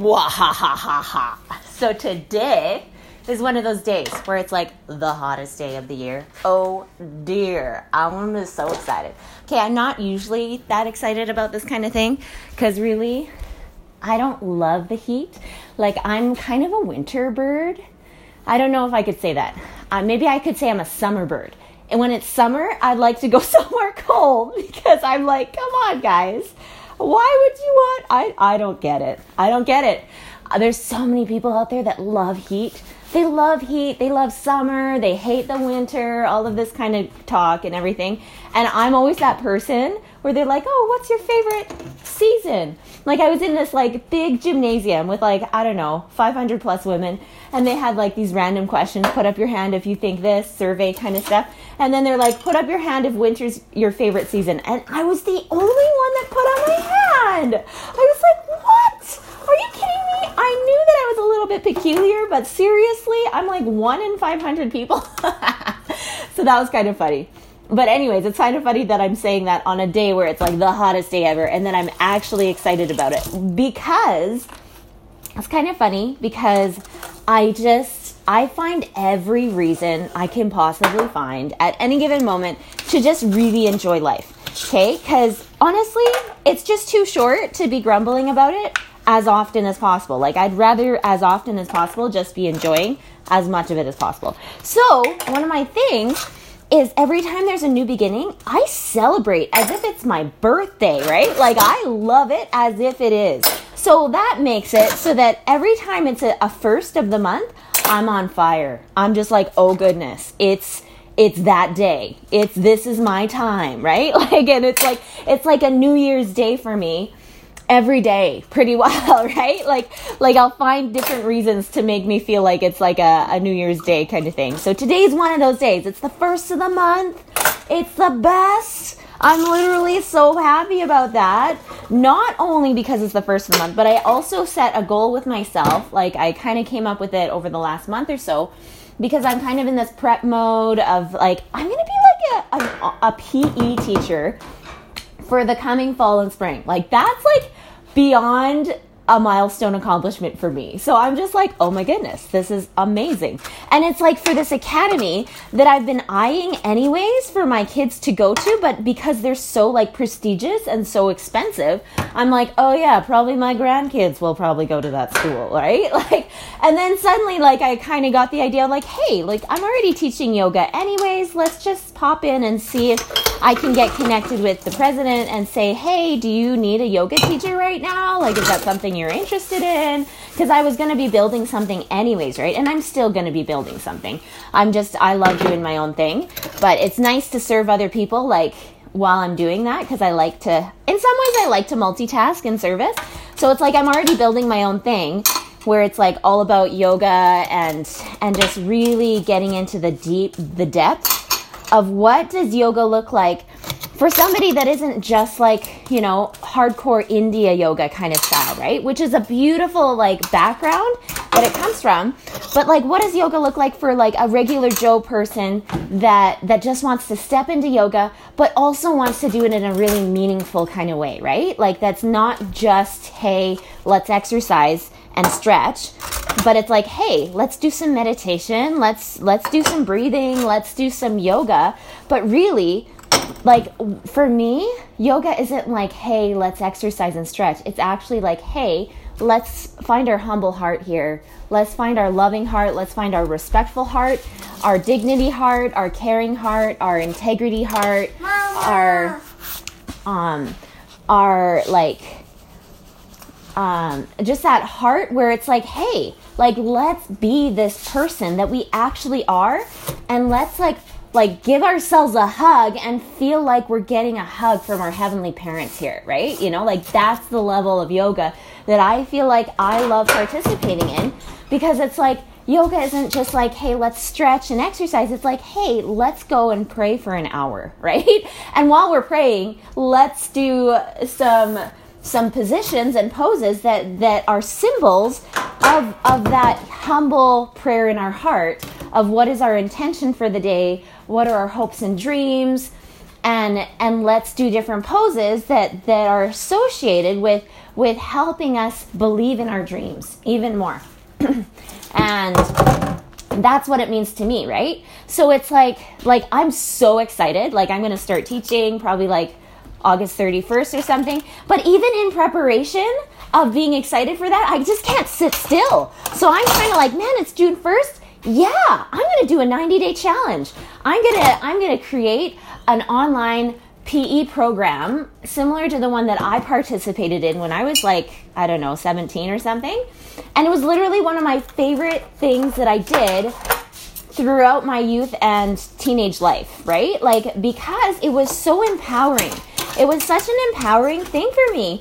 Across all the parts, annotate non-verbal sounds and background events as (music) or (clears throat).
Wahahaha. So today is one of those days where it's like the hottest day of the year. Oh dear. I'm just so excited. Okay, I'm not usually that excited about this kind of thing because really, I don't love the heat. Like, I'm kind of a winter bird. I don't know if I could say that. Uh, maybe I could say I'm a summer bird. And when it's summer, I'd like to go (laughs) somewhere cold because I'm like, come on, guys. Why would you want? I, I don't get it. I don't get it. There's so many people out there that love heat. They love heat. They love summer. They hate the winter, all of this kind of talk and everything. And I'm always that person where they're like, oh, what's your favorite season? Like I was in this like big gymnasium with like, I don't know, 500 plus women. And they had like these random questions. Put up your hand if you think this, survey kind of stuff. And then they're like, put up your hand if winter's your favorite season. And I was the only one that put up my hand. I was like, what? Are you kidding me? I knew that I was a little bit peculiar, but seriously, I'm like one in 500 people. (laughs) so that was kind of funny. But, anyways, it's kind of funny that I'm saying that on a day where it's like the hottest day ever, and then I'm actually excited about it because it's kind of funny because I just I find every reason I can possibly find at any given moment to just really enjoy life. Okay? Cuz honestly, it's just too short to be grumbling about it as often as possible. Like I'd rather as often as possible just be enjoying as much of it as possible. So, one of my things is every time there's a new beginning, I celebrate as if it's my birthday, right? Like I love it as if it is. So that makes it so that every time it's a, a first of the month, I'm on fire. I'm just like, oh goodness, it's it's that day. It's this is my time, right? (laughs) Like and it's like it's like a New Year's Day for me every day pretty (laughs) well right? Like like i'll find different reasons to make me feel like it's like a, a new year's day kind of thing. So today's one of those days. It's the first of the month. It's the best. I'm literally so happy about that. Not only because it's the first of the month but i also set a goal with myself. Like i kind of came up with it over the last month or so because i'm kind of in this prep mode of like i'm gonna be like a, a, a pe teacher for the coming fall and spring. Like that's like beyond a milestone accomplishment for me. So I'm just like, oh my goodness, this is amazing. And it's like for this academy that I've been eyeing anyways for my kids to go to, but because they're so like prestigious and so expensive, I'm like, oh yeah, probably my grandkids will probably go to that school, (laughs) right? (laughs) Like, and then suddenly like I kind of got the idea like, hey, like I'm already teaching yoga anyways, let's just pop in and see if I can get connected with the president and say, hey, do you need a yoga teacher right now? Like, is that something you're interested in because I was going to be building something anyways, right? And I'm still going to be building something. I'm just I love doing my own thing, but it's nice to serve other people like while I'm doing that because I like to in some ways I like to multitask in service. So it's like I'm already building my own thing where it's like all about yoga and and just really getting into the deep the depth of what does yoga look like for somebody that isn't just like, you know, hardcore India yoga kind of style, right? Which is a beautiful like background that it comes from. But like what does yoga look like for like a regular Joe person that that just wants to step into yoga but also wants to do it in a really meaningful kind of way, right? Like that's not just hey, let's exercise and stretch, but it's like, hey, let's do some meditation, let's let's do some breathing, let's do some yoga, but really like for me, yoga isn't like, hey, let's exercise and stretch. It's actually like, hey, let's find our humble heart here. Let's find our loving heart. Let's find our respectful heart, our dignity heart, our caring heart, our integrity heart, Mama. our um our like um just that heart where it's like, hey, like let's be this person that we actually are and let's like like give ourselves a hug and feel like we're getting a hug from our heavenly parents here, right? You know, like that's the level of yoga that I feel like I love participating in because it's like yoga isn't just like, hey, let's stretch and exercise. It's like, hey, let's go and pray for an hour, (laughs) right? And while we're praying, let's do some some positions and poses that that are symbols of of that humble prayer in our heart of what is our intention for the day what are our hopes and dreams and and let's do different poses that that are associated with with helping us believe in our dreams even more. (clears throat) And that's what it means to me right? So it's like like i'm so excited. Like i'm going to start teaching probably like august 31st or something but even in preparation of being excited for that i just can't sit still so i'm kind of like man it's june 1st yeah i'm going to do a 90 day challenge i'm going to i'm going to create an online PE program similar to the one that I participated in when I was like, I don't know, 17 or something. And it was literally one of my favorite things that I did throughout my youth and teenage life, right? Like, because it was so empowering. It was such an empowering thing for me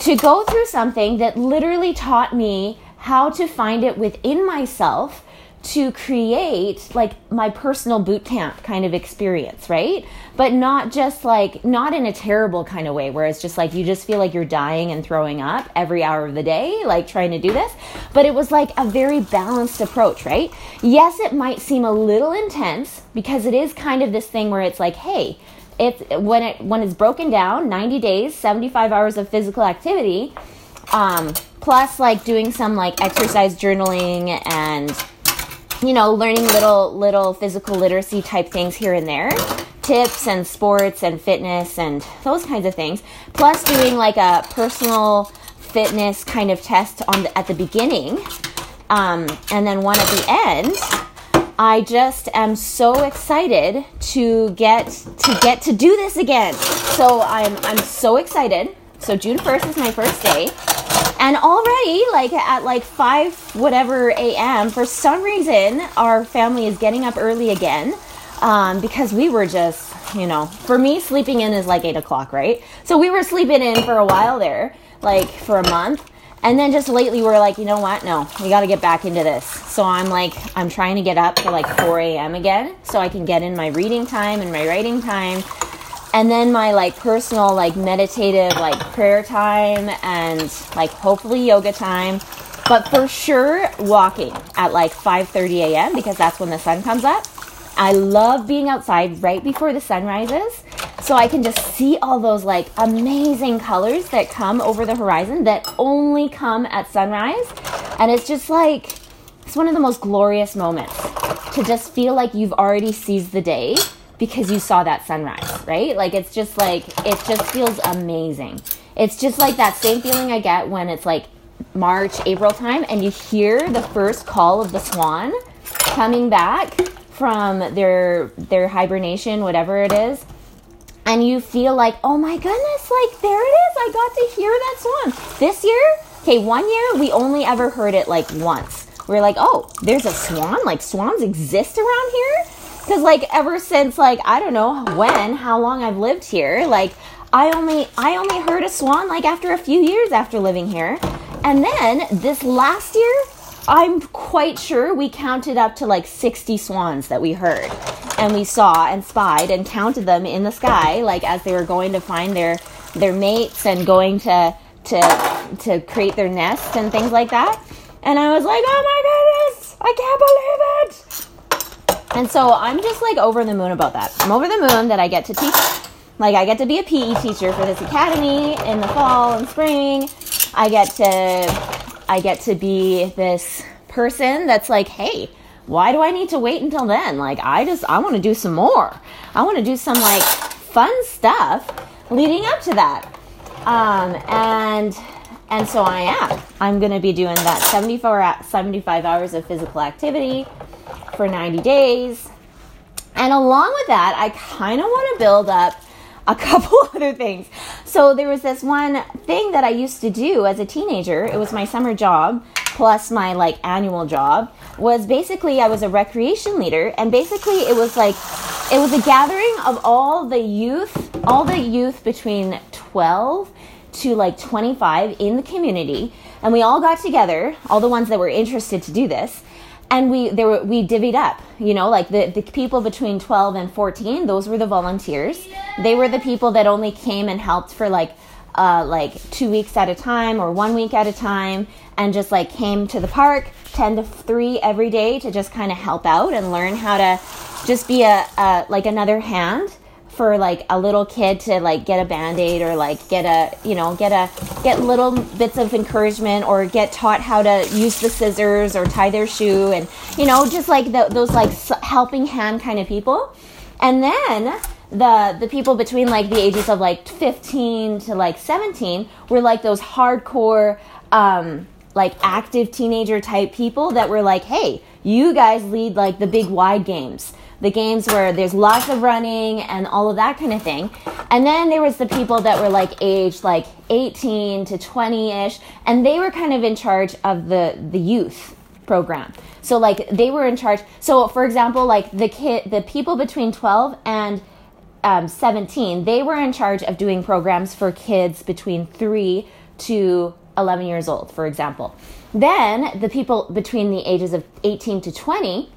to go through something that literally taught me how to find it within myself to create like my personal boot camp kind of experience, right? But not just like, not in a terrible kind of way where it's just like you just feel like you're dying and throwing up every hour of the day, like trying to do this. But it was like a very balanced approach, right? Yes, it might seem a little intense because it is kind of this thing where it's like, hey, it's when it when it's broken down 90 days 75 hours of physical activity um, plus like doing some like exercise journaling and you know, learning little little physical literacy type things here and there, tips and sports and fitness and those kinds of things. Plus doing like a personal fitness kind of test on the, at the beginning, um, and then one at the end. I just am so excited to get to get to do this again. So I'm I'm so excited. So June 1st is my first day. And already, like at like 5 whatever a.m., for some reason, our family is getting up early again um, because we were just, you know, for me, sleeping in is like 8 o'clock, right? So we were sleeping in for a while there, like for a month. And then just lately, we're like, you know what? No, we got to get back into this. So I'm like, I'm trying to get up for like 4 a.m. again so I can get in my reading time and my writing time and then my like personal like meditative like prayer time and like hopefully yoga time but for sure walking at like 5:30 a.m. because that's when the sun comes up. I love being outside right before the sun rises so I can just see all those like amazing colors that come over the horizon that only come at sunrise and it's just like it's one of the most glorious moments to just feel like you've already seized the day because you saw that sunrise, right? Like it's just like it just feels amazing. It's just like that same feeling I get when it's like March, April time and you hear the first call of the swan coming back from their their hibernation, whatever it is. And you feel like, "Oh my goodness, like there it is. I got to hear that swan." This year, okay, one year we only ever heard it like once. We we're like, "Oh, there's a swan? Like swans exist around here?" Because, like, ever since, like, I don't know when, how long I've lived here, like, I only, I only heard a swan, like, after a few years after living here. And then this last year, I'm quite sure we counted up to like 60 swans that we heard and we saw and spied and counted them in the sky like as they were going to find their their mates and going to to to create their nest and things like that. And I was like, "Oh my goodness, I can't believe it." And so I'm just like over the moon about that. I'm over the moon that I get to teach, like, I get to be a PE teacher for this academy in the fall and spring. I get to, I get to be this person that's like, hey, why do I need to wait until then? Like, I just, I want to do some more. I want to do some like fun stuff leading up to that. Um, and, and so I am. I'm going to be doing that 74, 75 hours of physical activity for 90 days. And along with that, I kind of want to build up (laughs) a couple (laughs) other things. So there was this one thing that I used to do as a teenager. It was my summer job plus my like annual job was basically I was a recreation leader and basically it was like it was a gathering of all the youth, all the youth between 12 to like 25 in the community and we all got together, all the ones that were interested to do this and we there were we divvied up you know like the, the people between 12 and 14 those were the volunteers. They were the people that only came and helped for like uh, like two weeks at a time or one week at a time and just like came to the park 10 to 3 every day to just kind of help out and learn how to just be a, a like another hand for like a little kid to like get a band-aid or like get a you know get a get little bits of encouragement or get taught how to use the scissors or tie their shoe and you know just like the, those like helping hand kind of people. And then the the people between like the ages of like 15 to like 17 were like those hardcore um like active teenager type people that were like hey you guys lead like the big wide games the games where there's lots of running and all of that kind of thing. And then there was the people that were like aged like 18 to 20ish and they were kind of in charge of the the youth program. So like they were in charge. So for example, like the kid the people between 12 and um, 17, they were in charge of doing programs for kids between 3 to 11 years old, for example. Then the people between the ages of 18 to 20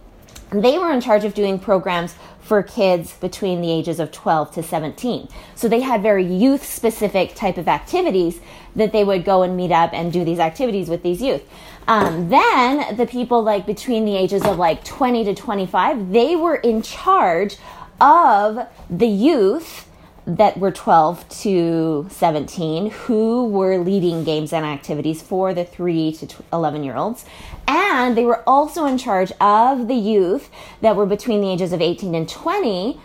they were in charge of doing programs for kids between the ages of 12 to 17. So they had very youth specific type of activities that they would go and meet up and do these activities with these youth. Um, then the people like between the ages of like 20 to 25, they were in charge of the youth that were 12 to 17 who were leading games and activities for the 3 to 11 year olds. And they were also in charge of the youth that were between the ages of 18 and 20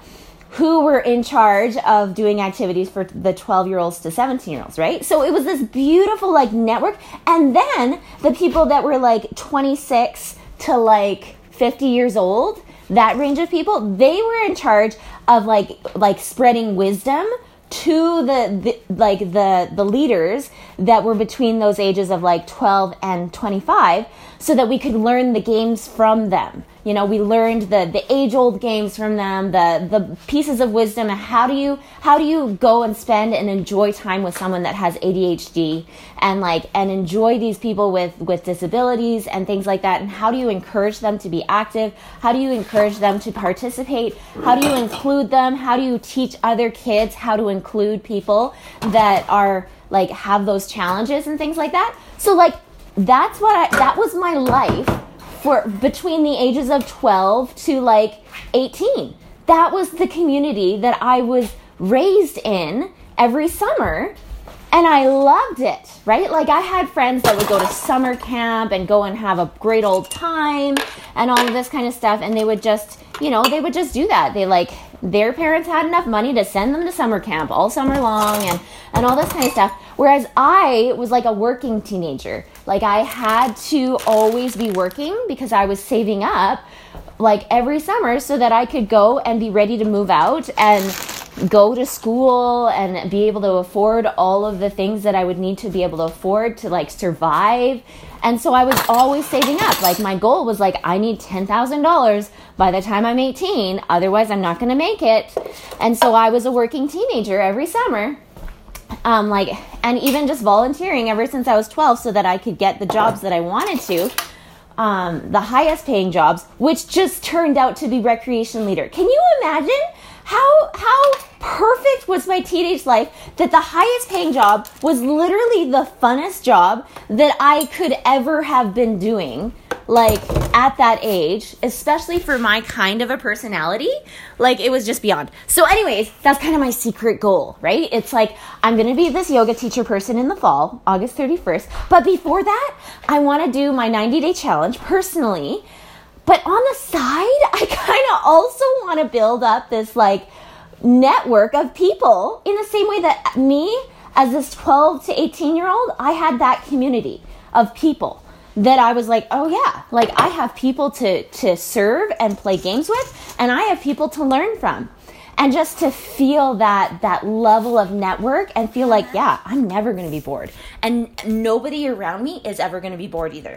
who were in charge of doing activities for the 12 year olds to 17 year olds, right? So it was this beautiful like network. And then the people that were like 26 to like 50 years old, that range of people, they were in charge of like like spreading wisdom to the, the, like the the leaders that were between those ages of like 12 and 25 so that we could learn the games from them. You know we learned the the age old games from them the the pieces of wisdom. How do you how do you go and spend and enjoy time with someone that has ADHD and like and enjoy these people with with disabilities and things like that? And how do you encourage them to be active? How do you encourage them to participate? How do you include them? How do you teach other kids how to include people that are like have those challenges and things like that? So like that's what I, that was my life for between the ages of 12 to like 18. That was the community that I was raised in every summer and I loved it, right? Like I had friends that would go to summer camp and go and have a great old time and all of this kind of stuff and they would just, you know, they would just do that. They like their parents had enough money to send them to summer camp all summer long and and all this kind of stuff. Whereas I was like a working teenager. Like I had to always be working because I was saving up like every summer so that I could go and be ready to move out and go to school and be able to afford all of the things that I would need to be able to afford to like survive. And so I was always saving up. Like my goal was like I need $10,000 by the time I'm 18, otherwise I'm not going to make it. And so I was a working teenager every summer um, like and even just volunteering ever since I was 12 so that I could get the jobs that I wanted to um, the highest paying jobs which just turned out to be recreation leader can you imagine how how was my teenage life that the highest paying job was literally the funnest job that I could ever have been doing like at that age, especially for my kind of a personality, like it was just beyond. So, anyways, that's kind of my secret goal, right? It's like I'm gonna be this yoga teacher person in the fall, August 31st. But before that, I wanna do my 90 day challenge personally. But on the side, (laughs) I kind of also wanna build up this like network of people in the same way that me, as this 12 to 18 year old, I had that community of people that I was like, oh yeah, like I have people to to serve and play games with, and I have people to learn from, and just to feel that that level of network and feel like, yeah, I'm never going to be bored, and nobody around me is ever going to be bored either.